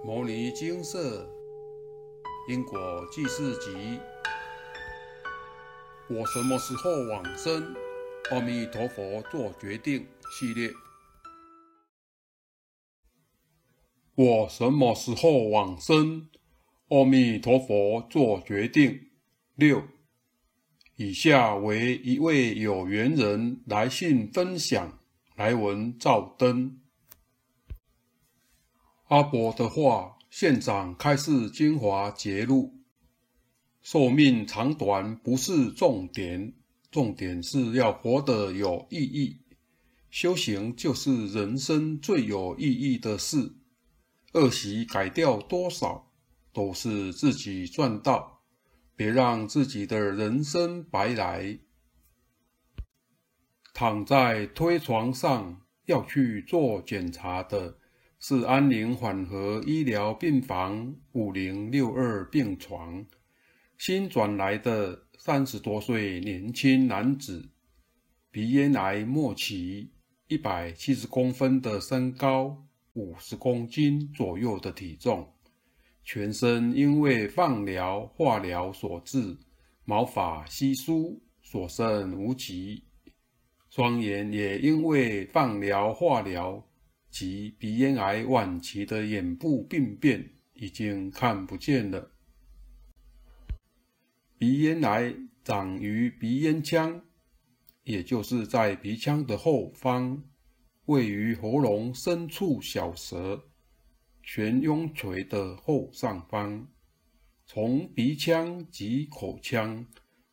《摩尼金色因果记事集》，我什么时候往生？阿弥陀佛做决定系列。我什么时候往生？阿弥陀佛做决定。六，以下为一位有缘人来信分享，来文照灯。阿伯的话，县长开示精华节录：寿命长短不是重点，重点是要活得有意义。修行就是人生最有意义的事。恶习改掉多少，都是自己赚到，别让自己的人生白来。躺在推床上要去做检查的。是安宁缓和医疗病房五零六二病床，新转来的三十多岁年轻男子，鼻咽癌末期，一百七十公分的身高，五十公斤左右的体重，全身因为放疗、化疗所致，毛发稀疏，所剩无几，双眼也因为放疗、化疗。及鼻咽癌晚期的眼部病变已经看不见了。鼻咽癌长于鼻咽腔，也就是在鼻腔的后方，位于喉咙深处小舌悬雍垂的后上方。从鼻腔及口腔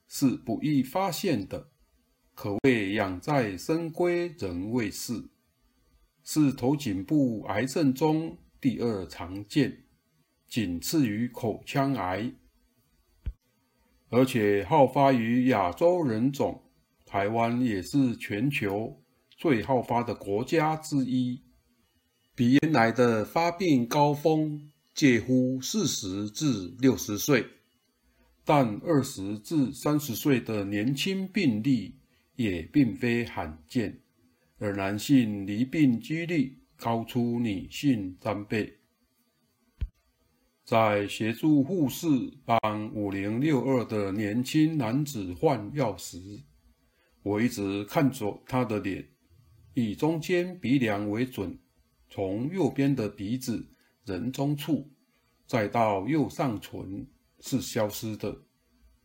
是不易发现的，可谓养在深闺人未识。是头颈部癌症中第二常见，仅次于口腔癌，而且好发于亚洲人种，台湾也是全球最好发的国家之一。鼻咽癌的发病高峰介乎四十至六十岁，但二十至三十岁的年轻病例也并非罕见。而男性离病几率高出女性三倍。在协助护士帮五零六二的年轻男子换药时，我一直看着他的脸，以中间鼻梁为准，从右边的鼻子人中处，再到右上唇是消失的，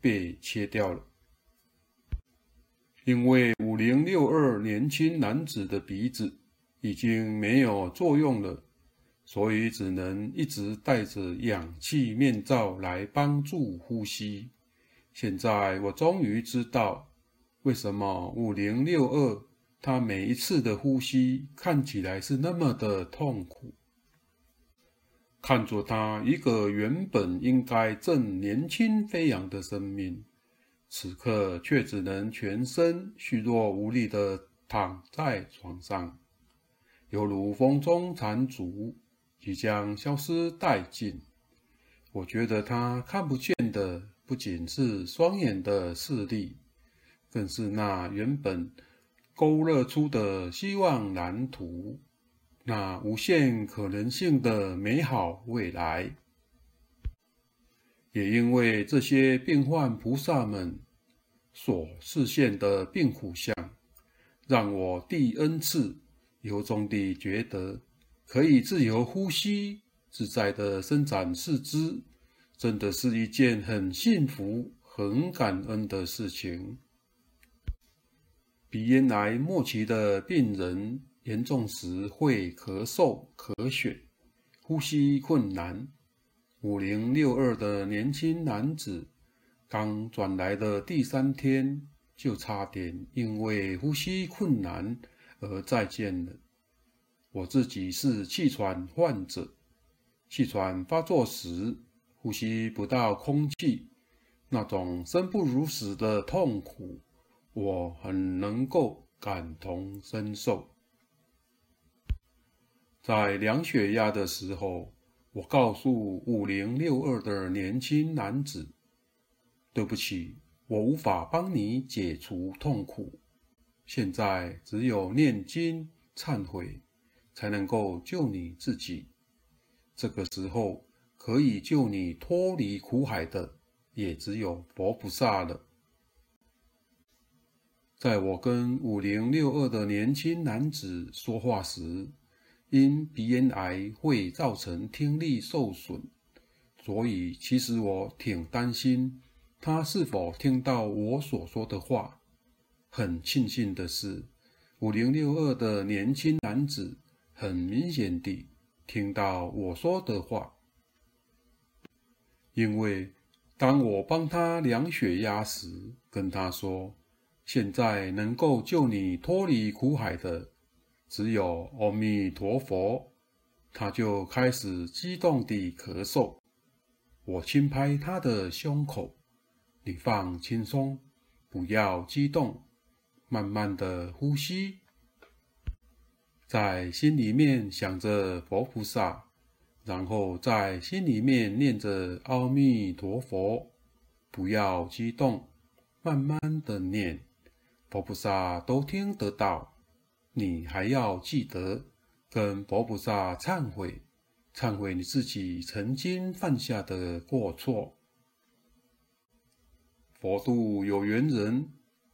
被切掉了。因为五零六二年轻男子的鼻子已经没有作用了，所以只能一直戴着氧气面罩来帮助呼吸。现在我终于知道，为什么五零六二他每一次的呼吸看起来是那么的痛苦。看着他一个原本应该正年轻飞扬的生命。此刻却只能全身虚弱无力地躺在床上，犹如风中残烛，即将消失殆尽。我觉得他看不见的不仅是双眼的视力，更是那原本勾勒出的希望蓝图，那无限可能性的美好未来。也因为这些病患菩萨们所示现的病苦相，让我第 N 次由衷地觉得，可以自由呼吸、自在地伸展四肢，真的是一件很幸福、很感恩的事情。鼻咽癌末期的病人，严重时会咳嗽、咳血，呼吸困难。五零六二的年轻男子，刚转来的第三天就差点因为呼吸困难而再见了。我自己是气喘患者，气喘发作时呼吸不到空气，那种生不如死的痛苦，我很能够感同身受。在量血压的时候。我告诉五零六二的年轻男子：“对不起，我无法帮你解除痛苦。现在只有念经忏悔，才能够救你自己。这个时候可以救你脱离苦海的，也只有佛菩萨了。在我跟五零六二的年轻男子说话时，因鼻咽癌会造成听力受损，所以其实我挺担心他是否听到我所说的话。很庆幸的是，五零六二的年轻男子很明显地听到我说的话，因为当我帮他量血压时，跟他说。现在能够救你脱离苦海的，只有阿弥陀佛。他就开始激动地咳嗽。我轻拍他的胸口：“你放轻松，不要激动，慢慢的呼吸，在心里面想着佛菩萨，然后在心里面念着阿弥陀佛，不要激动，慢慢的念。”佛菩萨都听得到，你还要记得跟佛菩萨忏悔，忏悔你自己曾经犯下的过错。佛度有缘人，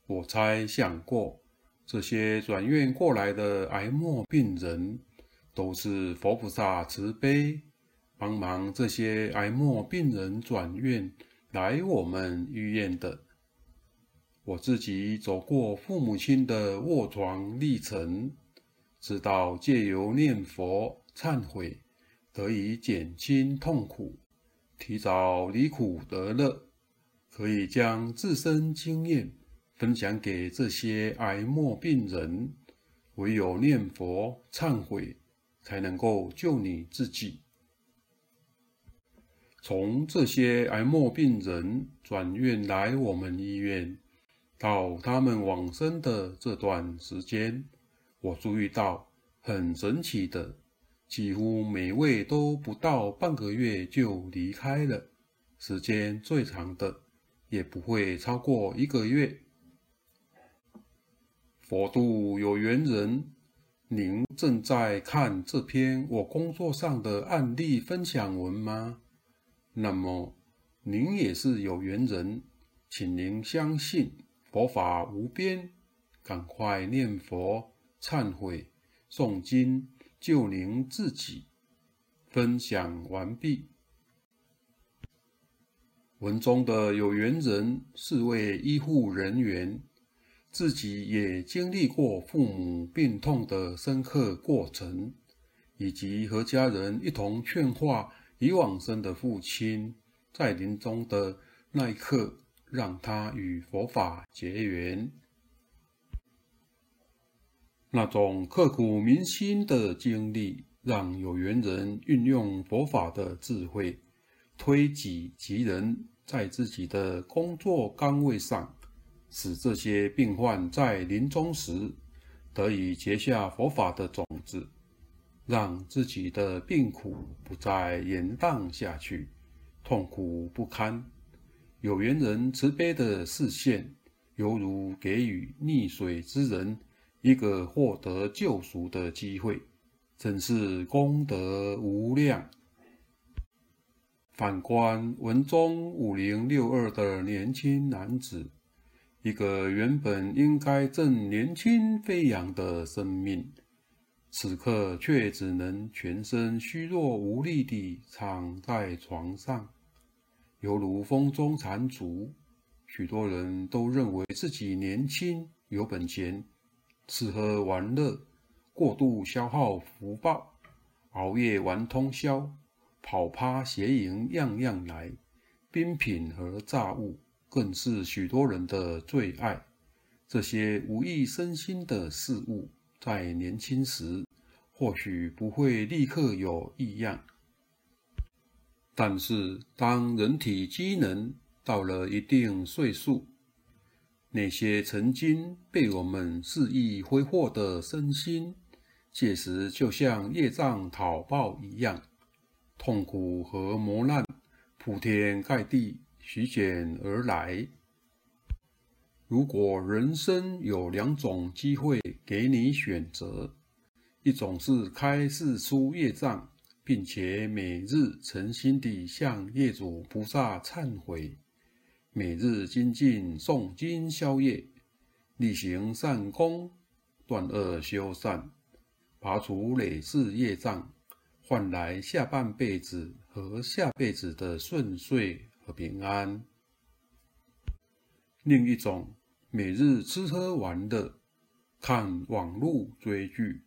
我猜想过，这些转院过来的癌末病人，都是佛菩萨慈悲，帮忙这些癌末病人转院来我们医院的。我自己走过父母亲的卧床历程，知道借由念佛忏悔，得以减轻痛苦，提早离苦得乐，可以将自身经验分享给这些癌末病人。唯有念佛忏悔，才能够救你自己。从这些癌末病人转院来我们医院。到他们往生的这段时间，我注意到很神奇的，几乎每位都不到半个月就离开了，时间最长的也不会超过一个月。佛度有缘人，您正在看这篇我工作上的案例分享文吗？那么您也是有缘人，请您相信。佛法无边，赶快念佛、忏悔、诵经，救您自己。分享完毕。文中的有缘人是位医护人员，自己也经历过父母病痛的深刻过程，以及和家人一同劝化已往生的父亲，在临终的那一刻。让他与佛法结缘，那种刻骨铭心的经历，让有缘人运用佛法的智慧，推己及人，在自己的工作岗位上，使这些病患在临终时得以结下佛法的种子，让自己的病苦不再延宕下去，痛苦不堪。有缘人慈悲的视线，犹如给予溺水之人一个获得救赎的机会，真是功德无量。反观文中五零六二的年轻男子，一个原本应该正年轻飞扬的生命，此刻却只能全身虚弱无力地躺在床上。犹如风中残烛，许多人都认为自己年轻有本钱，吃喝玩乐过度消耗福报，熬夜玩通宵，跑趴邪淫样样来，冰品和炸物更是许多人的最爱。这些无益身心的事物，在年轻时或许不会立刻有异样。但是，当人体机能到了一定岁数，那些曾经被我们肆意挥霍的身心，届时就像业障讨报一样，痛苦和磨难铺天盖地席卷而来。如果人生有两种机会给你选择，一种是开示出业障。并且每日诚心地向业主菩萨忏悔，每日精进诵经消业，力行善功，断恶修善，拔除累世业障，换来下半辈子和下辈子的顺遂和平安。另一种，每日吃喝玩乐，看网络追剧，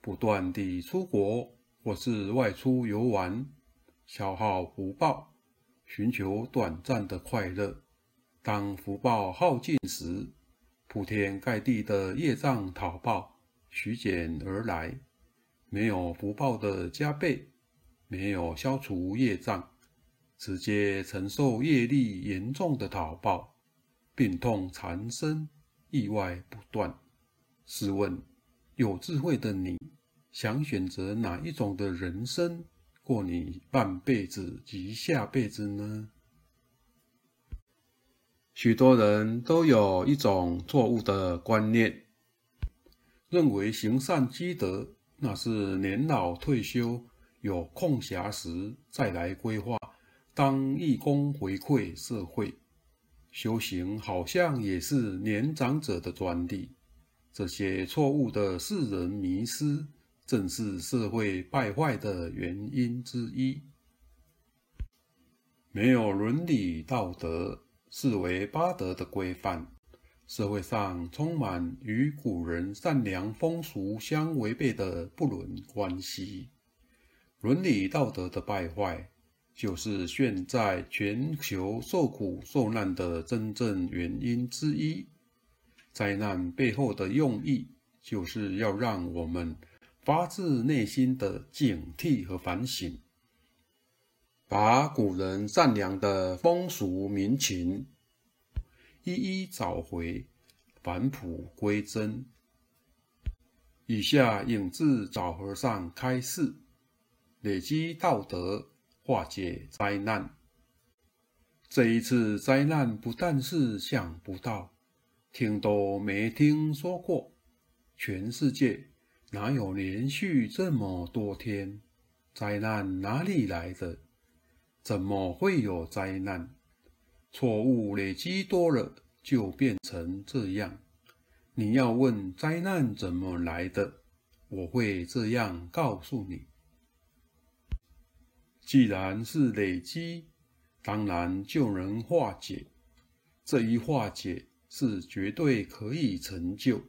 不断地出国。或是外出游玩，消耗福报，寻求短暂的快乐。当福报耗尽时，铺天盖地的业障讨报徐减而来。没有福报的加倍，没有消除业障，直接承受业力严重的讨报，病痛缠身，意外不断。试问，有智慧的你？想选择哪一种的人生过你半辈子及下辈子呢？许多人都有一种错误的观念，认为行善积德那是年老退休有空暇时再来规划，当义工回馈社会。修行好像也是年长者的专利。这些错误的世人迷失。正是社会败坏的原因之一。没有伦理道德，视为八德的规范，社会上充满与古人善良风俗相违背的不伦关系。伦理道德的败坏，就是现在全球受苦受难的真正原因之一。灾难背后的用意，就是要让我们。发自内心的警惕和反省，把古人善良的风俗民情一一找回，返璞归真。以下引自早和尚开示：累积道德，化解灾难。这一次灾难不但是想不到，听都没听说过，全世界。哪有连续这么多天？灾难哪里来的？怎么会有灾难？错误累积多了，就变成这样。你要问灾难怎么来的，我会这样告诉你：既然是累积，当然就能化解。这一化解是绝对可以成就，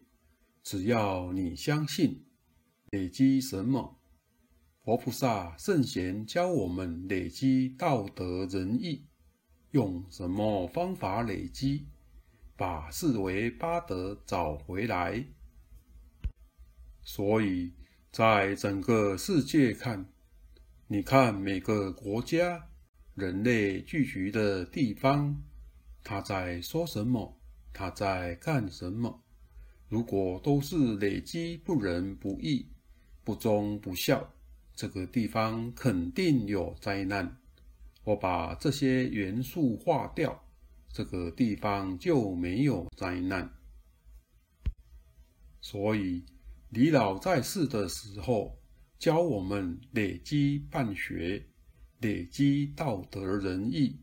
只要你相信。累积什么？佛菩萨圣贤教我们累积道德仁义，用什么方法累积？把四维八德找回来。所以，在整个世界看，你看每个国家人类聚集的地方，他在说什么？他在干什么？如果都是累积不仁不义。不忠不孝，这个地方肯定有灾难。我把这些元素化掉，这个地方就没有灾难。所以李老在世的时候，教我们累积办学，累积道德仁义，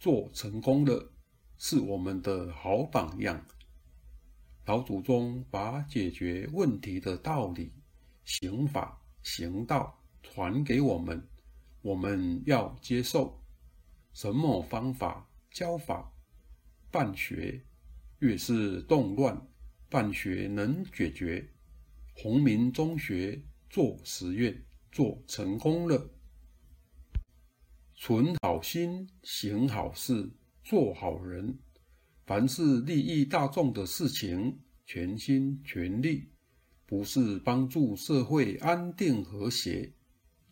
做成功了，是我们的好榜样。老祖宗把解决问题的道理。行法行道传给我们，我们要接受。什么方法教法办学，越是动乱，办学能解决。洪明中学做实验做成功了，存好心，行好事，做好人，凡是利益大众的事情，全心全力。不是帮助社会安定和谐，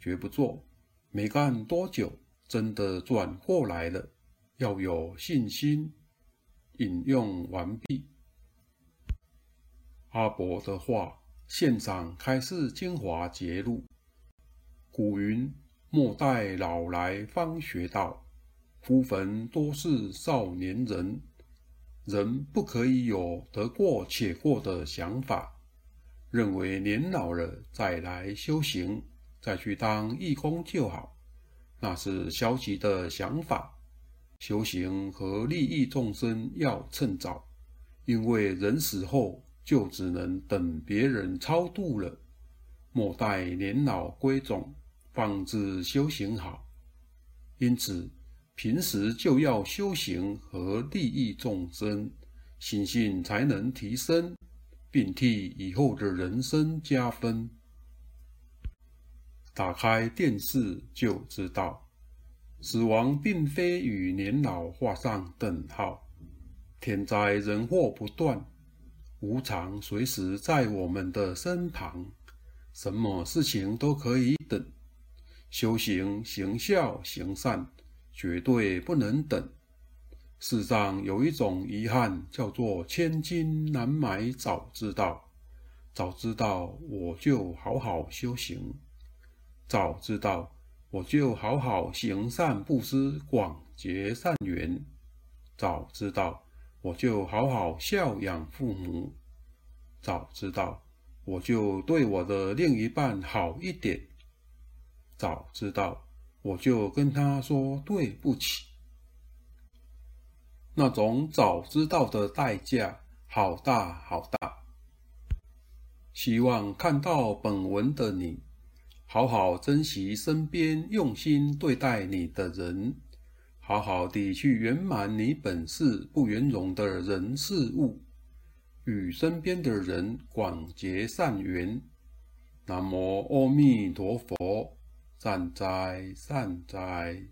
绝不做。没干多久，真的转过来了。要有信心。引用完毕。阿伯的话，现场开示精华节录。古云：“莫待老来方学道，夫坟多是少年人。”人不可以有得过且过的想法。认为年老了再来修行，再去当义工就好，那是消极的想法。修行和利益众生要趁早，因为人死后就只能等别人超度了。莫待年老归总，方知修行好。因此，平时就要修行和利益众生，心性才能提升，并替以后的人生加分。打开电视就知道。死亡并非与年老画上等号，天灾人祸不断，无常随时在我们的身旁，什么事情都可以等。修行行孝行善，绝对不能等。世上有一种遗憾，叫做千金难买早知道。早知道我就好好修行，早知道。我就好好行善布施，广结善缘。早知道，我就好好孝养父母。早知道，我就对我的另一半好一点。早知道，我就跟他说对不起。那种早知道的代价好大好大。希望看到本文的你。好好珍惜身边用心对待你的人，好好地去圆满你本是不圆融的人事物，与身边的人广结善缘。南无阿弥陀佛，善哉善哉。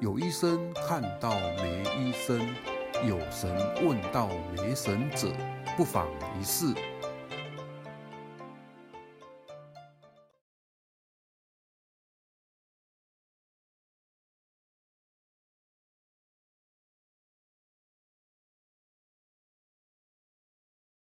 有医生看到没医生，有神问到没神者，不妨一试。